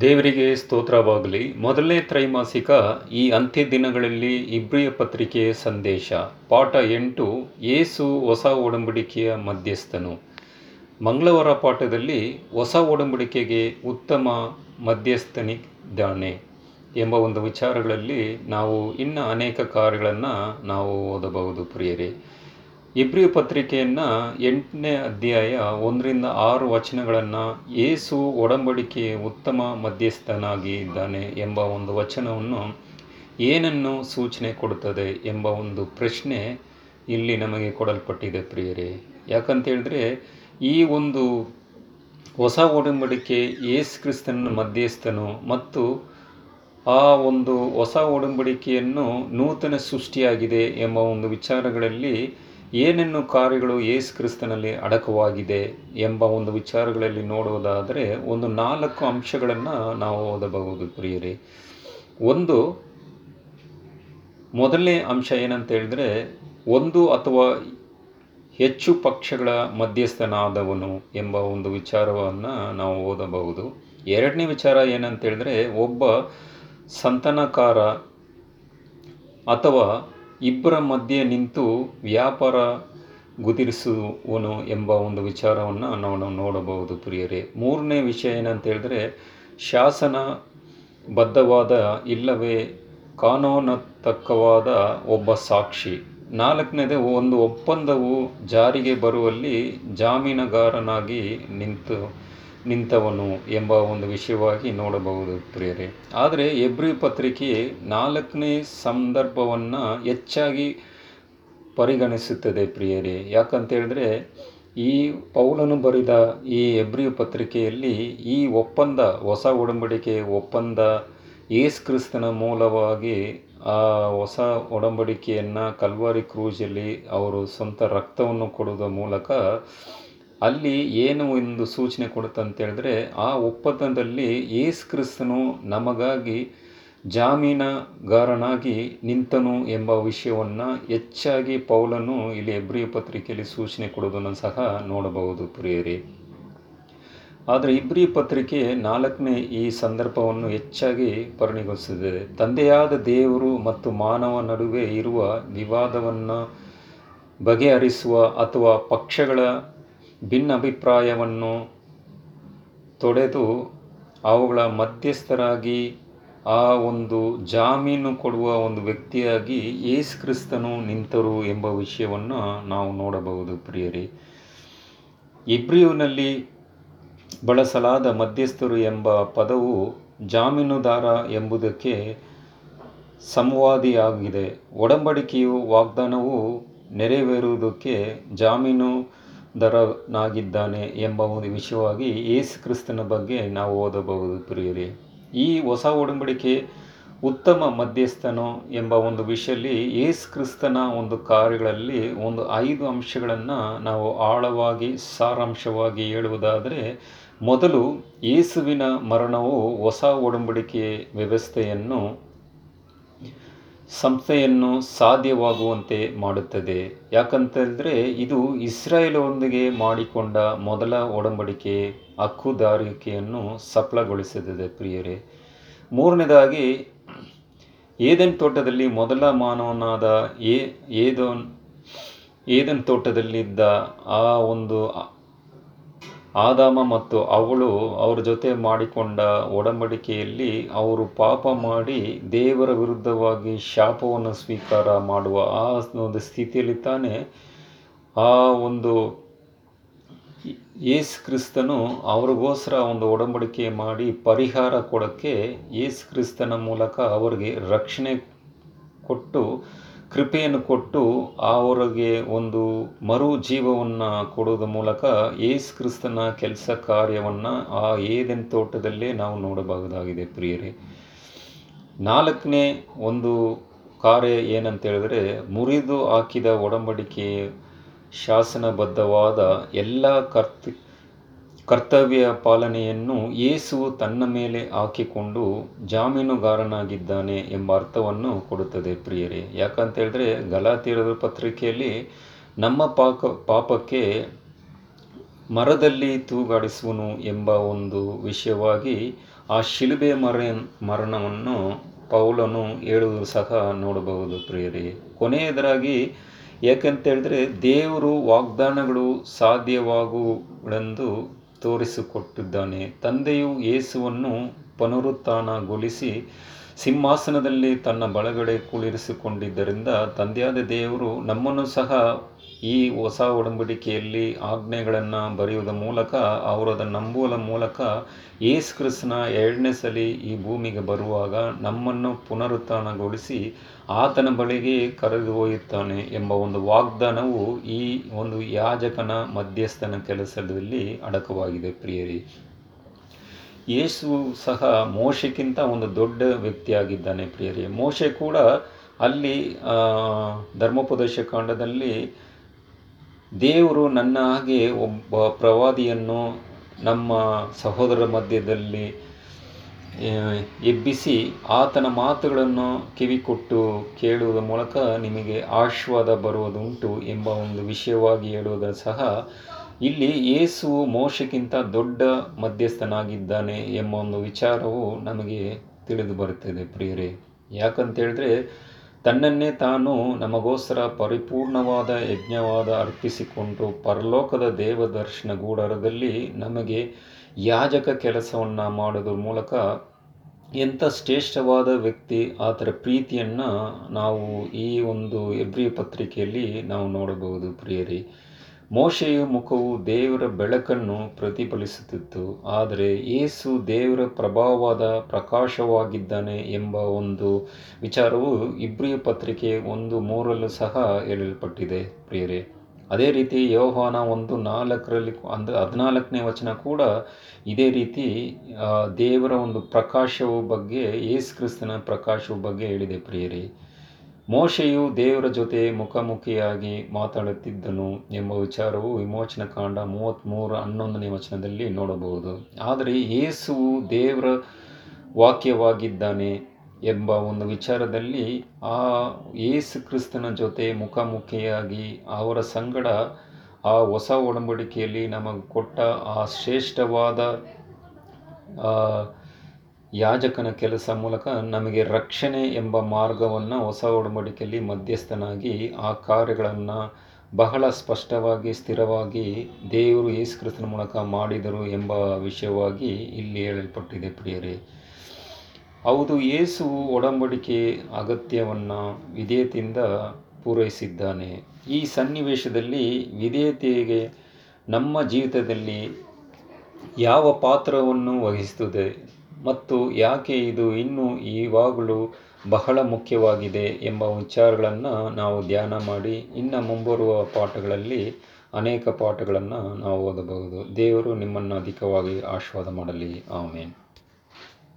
ದೇವರಿಗೆ ಸ್ತೋತ್ರವಾಗಲಿ. ಮೊದಲನೇ ತ್ರೈಮಾಸಿಕ ಈ ಅಂತ್ಯ ದಿನಗಳಲ್ಲಿ ಇಬ್ರಿಯ ಪತ್ರಿಕೆಯ ಸಂದೇಶ. ಪಾಠ ಎಂಟು, ಏಸು ಹೊಸ ಒಡಂಬಡಿಕೆಯ ಮಧ್ಯಸ್ಥನು. ಮಂಗಳವಾರ ಪಾಠದಲ್ಲಿ ಹೊಸ ಒಡಂಬಡಿಕೆಗೆ ಉತ್ತಮ ಮಧ್ಯಸ್ಥನಿದ್ದಾನೆ ಎಂಬ ಒಂದು ವಿಚಾರಗಳಲ್ಲಿ ನಾವು ಇನ್ನು ಅನೇಕ ಕಾರ್ಯಗಳನ್ನು ನಾವು ಓದಬಹುದು ಪ್ರಿಯರೇ. ಇಬ್ರಿಯ ಪತ್ರಿಕೆಯನ್ನು ಎಂಟನೇ ಅಧ್ಯಾಯ ಒಂದರಿಂದ ಆರು ವಚನಗಳನ್ನು ಏಸು ಒಡಂಬಡಿಕೆ ಉತ್ತಮ ಮಧ್ಯಸ್ಥನಾಗಿ ಇದ್ದಾನೆ ಎಂಬ ಒಂದು ವಚನವನ್ನು ಏನನ್ನು ಸೂಚನೆ ಕೊಡುತ್ತದೆ ಎಂಬ ಒಂದು ಪ್ರಶ್ನೆ ಇಲ್ಲಿ ನಮಗೆ ಕೊಡಲ್ಪಟ್ಟಿದೆ ಪ್ರಿಯರೇ. ಯಾಕಂತ ಹೇಳಿದ್ರೆ ಈ ಒಂದು ಹೊಸ ಒಡಂಬಡಿಕೆ ಏಸು ಕ್ರಿಸ್ತನ ಮಧ್ಯಸ್ಥನು ಮತ್ತು ಆ ಒಂದು ಹೊಸ ಒಡಂಬಡಿಕೆಯನ್ನು ನೂತನ ಸೃಷ್ಟಿಯಾಗಿದೆ ಎಂಬ ಒಂದು ವಿಚಾರಗಳಲ್ಲಿ ಏನೇನು ಕಾರ್ಯಗಳು ಯೇಸು ಕ್ರಿಸ್ತನಲ್ಲಿ ಅಡಕವಾಗಿದೆ ಎಂಬ ಒಂದು ವಿಚಾರಗಳಲ್ಲಿ ನೋಡುವುದಾದರೆ ಒಂದು ನಾಲ್ಕು ಅಂಶಗಳನ್ನು ನಾವು ಓದಬಹುದು ಪ್ರಿಯರಿ. ಒಂದು, ಮೊದಲನೇ ಅಂಶ ಏನಂತ ಹೇಳಿದ್ರೆ, ಒಂದು ಅಥವಾ ಹೆಚ್ಚು ಪಕ್ಷಗಳ ಮಧ್ಯಸ್ಥನಾದವನು ಎಂಬ ಒಂದು ವಿಚಾರವನ್ನು ನಾವು ಓದಬಹುದು. ಎರಡನೇ ವಿಚಾರ ಏನಂತ ಹೇಳಿದ್ರೆ, ಒಬ್ಬ ಸಂತನಕಾರ ಅಥವಾ ಇಬ್ಬರ ಮಧ್ಯೆ ನಿಂತು ವ್ಯಾಪಾರ ಗುದಿರಿಸುವನು ಎಂಬ ಒಂದು ವಿಚಾರವನ್ನು ನಾವು ನೋಡಬಹುದು ಪ್ರಿಯರೇ. ಮೂರನೇ ವಿಷಯ ಏನಂತ ಹೇಳಿದ್ರೆ, ಶಾಸನ ಬದ್ಧವಾದ ಇಲ್ಲವೇ ಕಾನೂನತಕ್ಕವಾದ ಒಬ್ಬ ಸಾಕ್ಷಿ. ನಾಲ್ಕನೇದು, ಒಂದು ಒಪ್ಪಂದವು ಜಾರಿಗೆ ಬರುವಲ್ಲಿ ಜಾಮೀನುಗಾರನಾಗಿ ನಿಂತು ನಿಂತವನು ಎಂಬ ಒಂದು ವಿಷಯವಾಗಿ ನೋಡಬಹುದು ಪ್ರಿಯರೇ. ಆದರೆ ಎಬ್ರಿ ಪತ್ರಿಕೆ ನಾಲ್ಕನೇ ಸಂದರ್ಭವನ್ನು ಹೆಚ್ಚಾಗಿ ಪರಿಗಣಿಸುತ್ತದೆ ಪ್ರಿಯರೇ. ಯಾಕಂತೇಳಿದ್ರೆ, ಈ ಪೌಲನು ಬರೆದ ಈ ಎಬ್ರಿ ಪತ್ರಿಕೆಯಲ್ಲಿ ಈ ಒಪ್ಪಂದ, ಹೊಸ ಒಡಂಬಡಿಕೆ ಒಪ್ಪಂದ ಏಸ್ ಕ್ರಿಸ್ತನ ಮೂಲವಾಗಿ ಆ ಹೊಸ ಒಡಂಬಡಿಕೆಯನ್ನು ಕಲ್ವಾರಿ ಕ್ರೂಜಲ್ಲಿ ಅವರು ಸ್ವಂತ ರಕ್ತವನ್ನು ಕೊಡುವ ಮೂಲಕ ಅಲ್ಲಿ ಏನು ಒಂದು ಸೂಚನೆ ಕೊಡುತ್ತಂತೇಳಿದ್ರೆ ಆ ಒಪ್ಪಂದದಲ್ಲಿ ಏಸು ಕ್ರಿಸ್ತನು ನಮಗಾಗಿ ಜಾಮೀನುಗಾರನಾಗಿ ನಿಂತನು ಎಂಬ ವಿಷಯವನ್ನು ಹೆಚ್ಚಾಗಿ ಪೌಲನು ಇಲ್ಲಿ ಎಬ್ರಿಯ ಪತ್ರಿಕೆಯಲ್ಲಿ ಸೂಚನೆ ಕೊಡೋದನ್ನು ಸಹ ನೋಡಬಹುದು ಪ್ರಿಯರಿ. ಆದರೆ ಇಬ್ರಿ ಪತ್ರಿಕೆ ನಾಲ್ಕನೇ ಈ ಸಂದರ್ಭವನ್ನು ಹೆಚ್ಚಾಗಿ ಪರಿಣಿಗೊಳಿಸಿದೆ. ತಂದೆಯಾದ ದೇವರು ಮತ್ತು ಮಾನವ ನಡುವೆ ಇರುವ ವಿವಾದವನ್ನು ಬಗೆಹರಿಸುವ ಅಥವಾ ಪಕ್ಷಗಳ ಭಿನ್ನಾಭಿಪ್ರಾಯವನ್ನು ತೊಡೆದು ಅವುಗಳ ಮಧ್ಯಸ್ಥರಾಗಿ ಆ ಒಂದು ಜಾಮೀನು ಕೊಡುವ ಒಂದು ವ್ಯಕ್ತಿಯಾಗಿ ಯೇಸು ಕ್ರಿಸ್ತನು ನಿಂತರು ಎಂಬ ವಿಷಯವನ್ನು ನಾವು ನೋಡಬಹುದು ಪ್ರಿಯರಿ. ಇಬ್ರಿಯುನಲ್ಲಿ ಬಳಸಲಾದ ಮಧ್ಯಸ್ಥರು ಎಂಬ ಪದವು ಜಾಮೀನುದಾರ ಎಂಬುದಕ್ಕೆ ಸಂವಾದಿಯಾಗಿದೆ. ಒಡಂಬಡಿಕೆಯು ವಾಗ್ದಾನವು ನೆರವೇರುವುದಕ್ಕೆ ಜಾಮೀನುದಾರನಾಗಿದ್ದಾನೆ ಎಂಬ ಒಂದು ವಿಷಯವಾಗಿ ಏಸು ಕ್ರಿಸ್ತನ ಬಗ್ಗೆ ನಾವು ಓದಬಹುದು ಪ್ರಿಯರೇ. ಈ ಹೊಸ ಒಡಂಬಡಿಕೆ ಉತ್ತಮ ಮಧ್ಯಸ್ಥನು ಎಂಬ ಒಂದು ವಿಷಯದಲ್ಲಿ ಏಸು ಕ್ರಿಸ್ತನ ಒಂದು ಕಾರ್ಯಗಳಲ್ಲಿ ಒಂದು ಐದು ಅಂಶಗಳನ್ನು ನಾವು ಆಳವಾಗಿ, ಸಾರಾಂಶವಾಗಿ ಹೇಳುವುದಾದರೆ, ಮೊದಲು ಯೇಸುವಿನ ಮರಣವು ಹೊಸ ಒಡಂಬಡಿಕೆ ವ್ಯವಸ್ಥೆಯನ್ನು ಸಂಸ್ಥೆಯನ್ನು ಸಾಧ್ಯವಾಗುವಂತೆ ಮಾಡುತ್ತದೆ. ಯಾಕಂತಂದರೆ ಇದು ಇಸ್ರಾಯೇಲೊಂದಿಗೆ ಮಾಡಿಕೊಂಡ ಮೊದಲ ಒಡಂಬಡಿಕೆ, ಹಕ್ಕುದಾರಿಕೆಯನ್ನು ಸಫಲಗೊಳಿಸುತ್ತದೆ ಪ್ರಿಯರೇ. ಮೂರನೇದಾಗಿ, ಏದನ್ ತೋಟದಲ್ಲಿ ಮೊದಲ ಮಾನವನಾದ ಏ, ಏದೋನ್, ಏದನ್ ತೋಟದಲ್ಲಿದ್ದ ಆ ಒಂದು ಆದಾಮ ಮತ್ತು ಅವಳು ಅವರ ಜೊತೆ ಮಾಡಿಕೊಂಡ ಒಡಂಬಡಿಕೆಯಲ್ಲಿ ಅವರು ಪಾಪ ಮಾಡಿ ದೇವರ ವಿರುದ್ಧವಾಗಿ ಶಾಪವನ್ನು ಸ್ವೀಕಾರ ಮಾಡುವ ಆ ಒಂದು ಸ್ಥಿತಿಯಲ್ಲಿ ತಾನೇ ಆ ಒಂದು ಯೇಸು ಕ್ರಿಸ್ತನು ಅವ್ರಿಗೋಸ್ಕರ ಒಂದು ಒಡಂಬಡಿಕೆ ಮಾಡಿ ಪರಿಹಾರ ಕೊಡೋಕ್ಕೆ ಯೇಸು ಕ್ರಿಸ್ತನ ಮೂಲಕ ಅವರಿಗೆ ರಕ್ಷಣೆ ಕೊಟ್ಟು ಕೃಪೆಯನ್ನು ಕೊಟ್ಟು ಅವರಿಗೆ ಒಂದು ಮರು ಜೀವವನ್ನು ಕೊಡೋದ್ರ ಮೂಲಕ ಯೇಸು ಕ್ರಿಸ್ತನ ಕೆಲಸ ಕಾರ್ಯವನ್ನು ಆ ಏದೆನ್ ತೋಟದಲ್ಲೇ ನಾವು ನೋಡಬಹುದಾಗಿದೆ ಪ್ರಿಯರೇ. ನಾಲ್ಕನೇ ಒಂದು ಕಾರ್ಯ ಏನಂತ ಹೇಳಿದ್ರೆ ಮುರಿದು ಹಾಕಿದ ಒಡಂಬಡಿಕೆ ಶಾಸನಬದ್ಧವಾದ ಎಲ್ಲ ಕರ್ತ ಕರ್ತವ್ಯ ಪಾಲನೆಯನ್ನು ಯೇಸು ತನ್ನ ಮೇಲೆ ಹಾಕಿಕೊಂಡು ಜಾಮೀನುಗಾರನಾಗಿದ್ದಾನೆ ಎಂಬ ಅರ್ಥವನ್ನು ಕೊಡುತ್ತದೆ ಪ್ರಿಯರೇ. ಯಾಕಂತ ಹೇಳಿದ್ರೆ ಗಲಾತಿರದ ಪತ್ರಿಕೆಯಲ್ಲಿ ನಮ್ಮ ಪಾಕ, ಪಾಪಕ್ಕೆ ಮರದಲ್ಲಿ ತೂಗಾಡಿಸುವನು ಎಂಬ ಒಂದು ವಿಷಯವಾಗಿ ಆ ಶಿಲುಬೆ ಮರ, ಮರಣವನ್ನು ಪೌಲನು ಹೇಳುವುದು ಸಹ ನೋಡಬಹುದು ಪ್ರಿಯರೇ. ಕೊನೆಯದರಾಗಿ ಯಾಕಂತ ಹೇಳಿದ್ರೆ ದೇವರು ವಾಗ್ದಾನಗಳು ಸಾಧ್ಯವಾಗುಗಳೆಂದು ತೋರಿಸಿಕೊಟ್ಟಿದ್ದಾನೆ. ತಂದೆಯು ಯೇಸುವನ್ನು ಪುನರುತ್ಥಾನಗೊಳಿಸಿ ಸಿಂಹಾಸನದಲ್ಲಿ ತನ್ನ ಬಳಗಡೆ ಕುಳಿರಿಸಿಕೊಂಡಿದ್ದರಿಂದ ತಂದೆಯಾದ ದೇವರು ನಮ್ಮನ್ನು ಸಹ ಈ ಹೊಸ ಒಡಂಬಡಿಕೆಯಲ್ಲಿ ಆಜ್ಞೆಗಳನ್ನು ಬರೆಯುವುದರ ಮೂಲಕ, ಅವರದ ನಂಬುವ ಮೂಲಕ ಯೇಸು ಕ್ರಿಸ್ನ ಎರಡನೇ ಸಲ ಈ ಭೂಮಿಗೆ ಬರುವಾಗ ನಮ್ಮನ್ನು ಪುನರುತ್ಥಾನಗೊಳಿಸಿ ಆತನ ಬಳಿಗೆ ಕರೆದು ಒಯ್ಯುತ್ತಾನೆ ಎಂಬ ಒಂದು ವಾಗ್ದಾನವು ಈ ಒಂದು ಯಾಜಕನ ಮಧ್ಯಸ್ಥನ ಕೆಲಸದಲ್ಲಿ ಅಡಕವಾಗಿದೆ ಪ್ರಿಯರಿ. ಯೇಸು ಸಹ ಮೋಶಕ್ಕಿಂತ ಒಂದು ದೊಡ್ಡ ವ್ಯಕ್ತಿಯಾಗಿದ್ದಾನೆ ಪ್ರಿಯರಿ. ಮೋಶೆ ಕೂಡ ಅಲ್ಲಿ ಧರ್ಮೋಪದೇಶ ಕಾಂಡದಲ್ಲಿ ದೇವರು ನನ್ನ ಹಾಗೆ ಒಬ್ಬ ಪ್ರವಾದಿಯನ್ನು ನಮ್ಮ ಸಹೋದರ ಮಧ್ಯದಲ್ಲಿ ಎಬ್ಬಿಸಿ ಆತನ ಮಾತುಗಳನ್ನು ಕಿವಿಕೊಟ್ಟು ಕೇಳುವುದರ ಮೂಲಕ ನಿಮಗೆ ಆಶೀರ್ವಾದ ಬರುವುದುಂಟು ಎಂಬ ಒಂದು ವಿಷಯವಾಗಿ ಹೇಳುವುದರ ಸಹ ಇಲ್ಲಿ ಯೇಸು ಮೋಶಕ್ಕಿಂತ ದೊಡ್ಡ ಮಧ್ಯಸ್ಥನಾಗಿದ್ದಾನೆ ಎಂಬ ಒಂದು ವಿಚಾರವು ನಮಗೆ ತಿಳಿದು ಬರುತ್ತದೆ ಪ್ರಿಯರೇ. ಯಾಕಂತ ಹೇಳಿದ್ರೆ ತನ್ನನ್ನೇ ತಾನು ನಮಗೋಸ್ಕರ ಪರಿಪೂರ್ಣವಾದ ಯಜ್ಞವಾದ ಅರ್ಪಿಸಿಕೊಂಡು ಪರಲೋಕದ ದೇವದರ್ಶನ ಗೂಡರದಲ್ಲಿ ನಮಗೆ ಯಾಜಕ ಕೆಲಸವನ್ನು ಮಾಡೋದ್ರ ಮೂಲಕ ಎಂಥ ಶ್ರೇಷ್ಠವಾದ ವ್ಯಕ್ತಿ ಆತರ ಪ್ರೀತಿಯನ್ನು ನಾವು ಈ ಒಂದು ಎಬ್ರಿ ಪತ್ರಿಕೆಯಲ್ಲಿ ನಾವು ನೋಡಬಹುದು ಪ್ರಿಯರಿ. ಮೋಶೆಯ ಮುಖವು ದೇವರ ಬೆಳಕನ್ನು ಪ್ರತಿಫಲಿಸುತ್ತಿತ್ತು, ಆದರೆ ಯೇಸು ದೇವರ ಪ್ರಭಾವವಾದ ಪ್ರಕಾಶವಾಗಿದ್ದಾನೆ ಎಂಬ ಒಂದು ವಿಚಾರವು ಇಬ್ರಿಯ ಪತ್ರಿಕೆ ಒಂದು ಮೂರಲ್ಲೂ ಸಹ ಹೇಳಲ್ಪಟ್ಟಿದೆ. ಪ್ರಿಯರೇ, ಅದೇ ರೀತಿ ಯೋಹಾನ ಒಂದು ನಾಲ್ಕರಲ್ಲಿ ಅಂದರೆ ಹದಿನಾಲ್ಕನೇ ವಚನ ಕೂಡ ಇದೇ ರೀತಿ ದೇವರ ಒಂದು ಪ್ರಕಾಶವು ಬಗ್ಗೆ ಏಸು ಕ್ರಿಸ್ತನ ಪ್ರಕಾಶವು ಬಗ್ಗೆ ಹೇಳಿದೆ. ಪ್ರಿಯರೇ ಮೋಶೆಯು ದೇವರ ಜೊತೆ ಮುಖಾಮುಖಿಯಾಗಿ ಮಾತಾಡುತ್ತಿದ್ದನು ಎಂಬ ವಿಚಾರವು ವಿಮೋಚನ ಕಾಂಡ ಮೂವತ್ತ್ಮೂರು ಹನ್ನೊಂದನೇ ವಚನದಲ್ಲಿ ನೋಡಬಹುದು. ಆದರೆ ಯೇಸುವು ದೇವರ ವಾಕ್ಯವಾಗಿದ್ದಾನೆ ಎಂಬ ಒಂದು ವಿಚಾರದಲ್ಲಿ ಆ ಯೇಸು ಕ್ರಿಸ್ತನ ಜೊತೆ ಮುಖಾಮುಖಿಯಾಗಿ ಅವರ ಸಂಗಡ ಆ ಹೊಸ ಒಡಂಬಡಿಕೆಯಲ್ಲಿ ನಮಗೆ ಕೊಟ್ಟ ಆ ಶ್ರೇಷ್ಠವಾದ ಯಾಜಕನ ಕೆಲಸ ಮೂಲಕ ನಮಗೆ ರಕ್ಷಣೆ ಎಂಬ ಮಾರ್ಗವನ್ನು ಹೊಸ ಒಡಂಬಡಿಕೆಯಲ್ಲಿ ಮಧ್ಯಸ್ಥನಾಗಿ ಆ ಕಾರ್ಯಗಳನ್ನು ಬಹಳ ಸ್ಪಷ್ಟವಾಗಿ, ಸ್ಥಿರವಾಗಿ ದೇವರು ಯೇಸುಕ್ರಿಸ್ತನ ಮೂಲಕ ಮಾಡಿದರು ಎಂಬ ವಿಷಯವಾಗಿ ಇಲ್ಲಿ ಹೇಳಲ್ಪಟ್ಟಿದೆ ಪ್ರಿಯರೇ. ಹೌದು, ಯೇಸು ಒಡಂಬಡಿಕೆ ಅಗತ್ಯವನ್ನು ವಿಧೇಯತೆಯಿಂದ ಪೂರೈಸಿದ್ದಾನೆ. ಈ ಸನ್ನಿವೇಶದಲ್ಲಿ ವಿಧೇಯತೆಗೆ ನಮ್ಮ ಜೀವಿತದಲ್ಲಿ ಯಾವ ಪಾತ್ರವನ್ನು ವಹಿಸುತ್ತದೆ? ಮತ್ತು ಯಾಕೆ ಇದು ಇನ್ನೂ ಇವಾಗಲೂ ಬಹಳ ಮುಖ್ಯವಾಗಿದೆ ಎಂಬ ವಿಚಾರಗಳನ್ನು ನಾವು ಧ್ಯಾನ ಮಾಡಿ ಇನ್ನು ಮುಂಬರುವ ಪಾಠಗಳಲ್ಲಿ ಅನೇಕ ಪಾಠಗಳನ್ನು ನಾವು ಓದಬಹುದು. ದೇವರು ನಿಮ್ಮನ್ನು ಅಧಿಕವಾಗಿ ಆಶೀರ್ವಾದ ಮಾಡಲಿ. ಆಮೇನ್.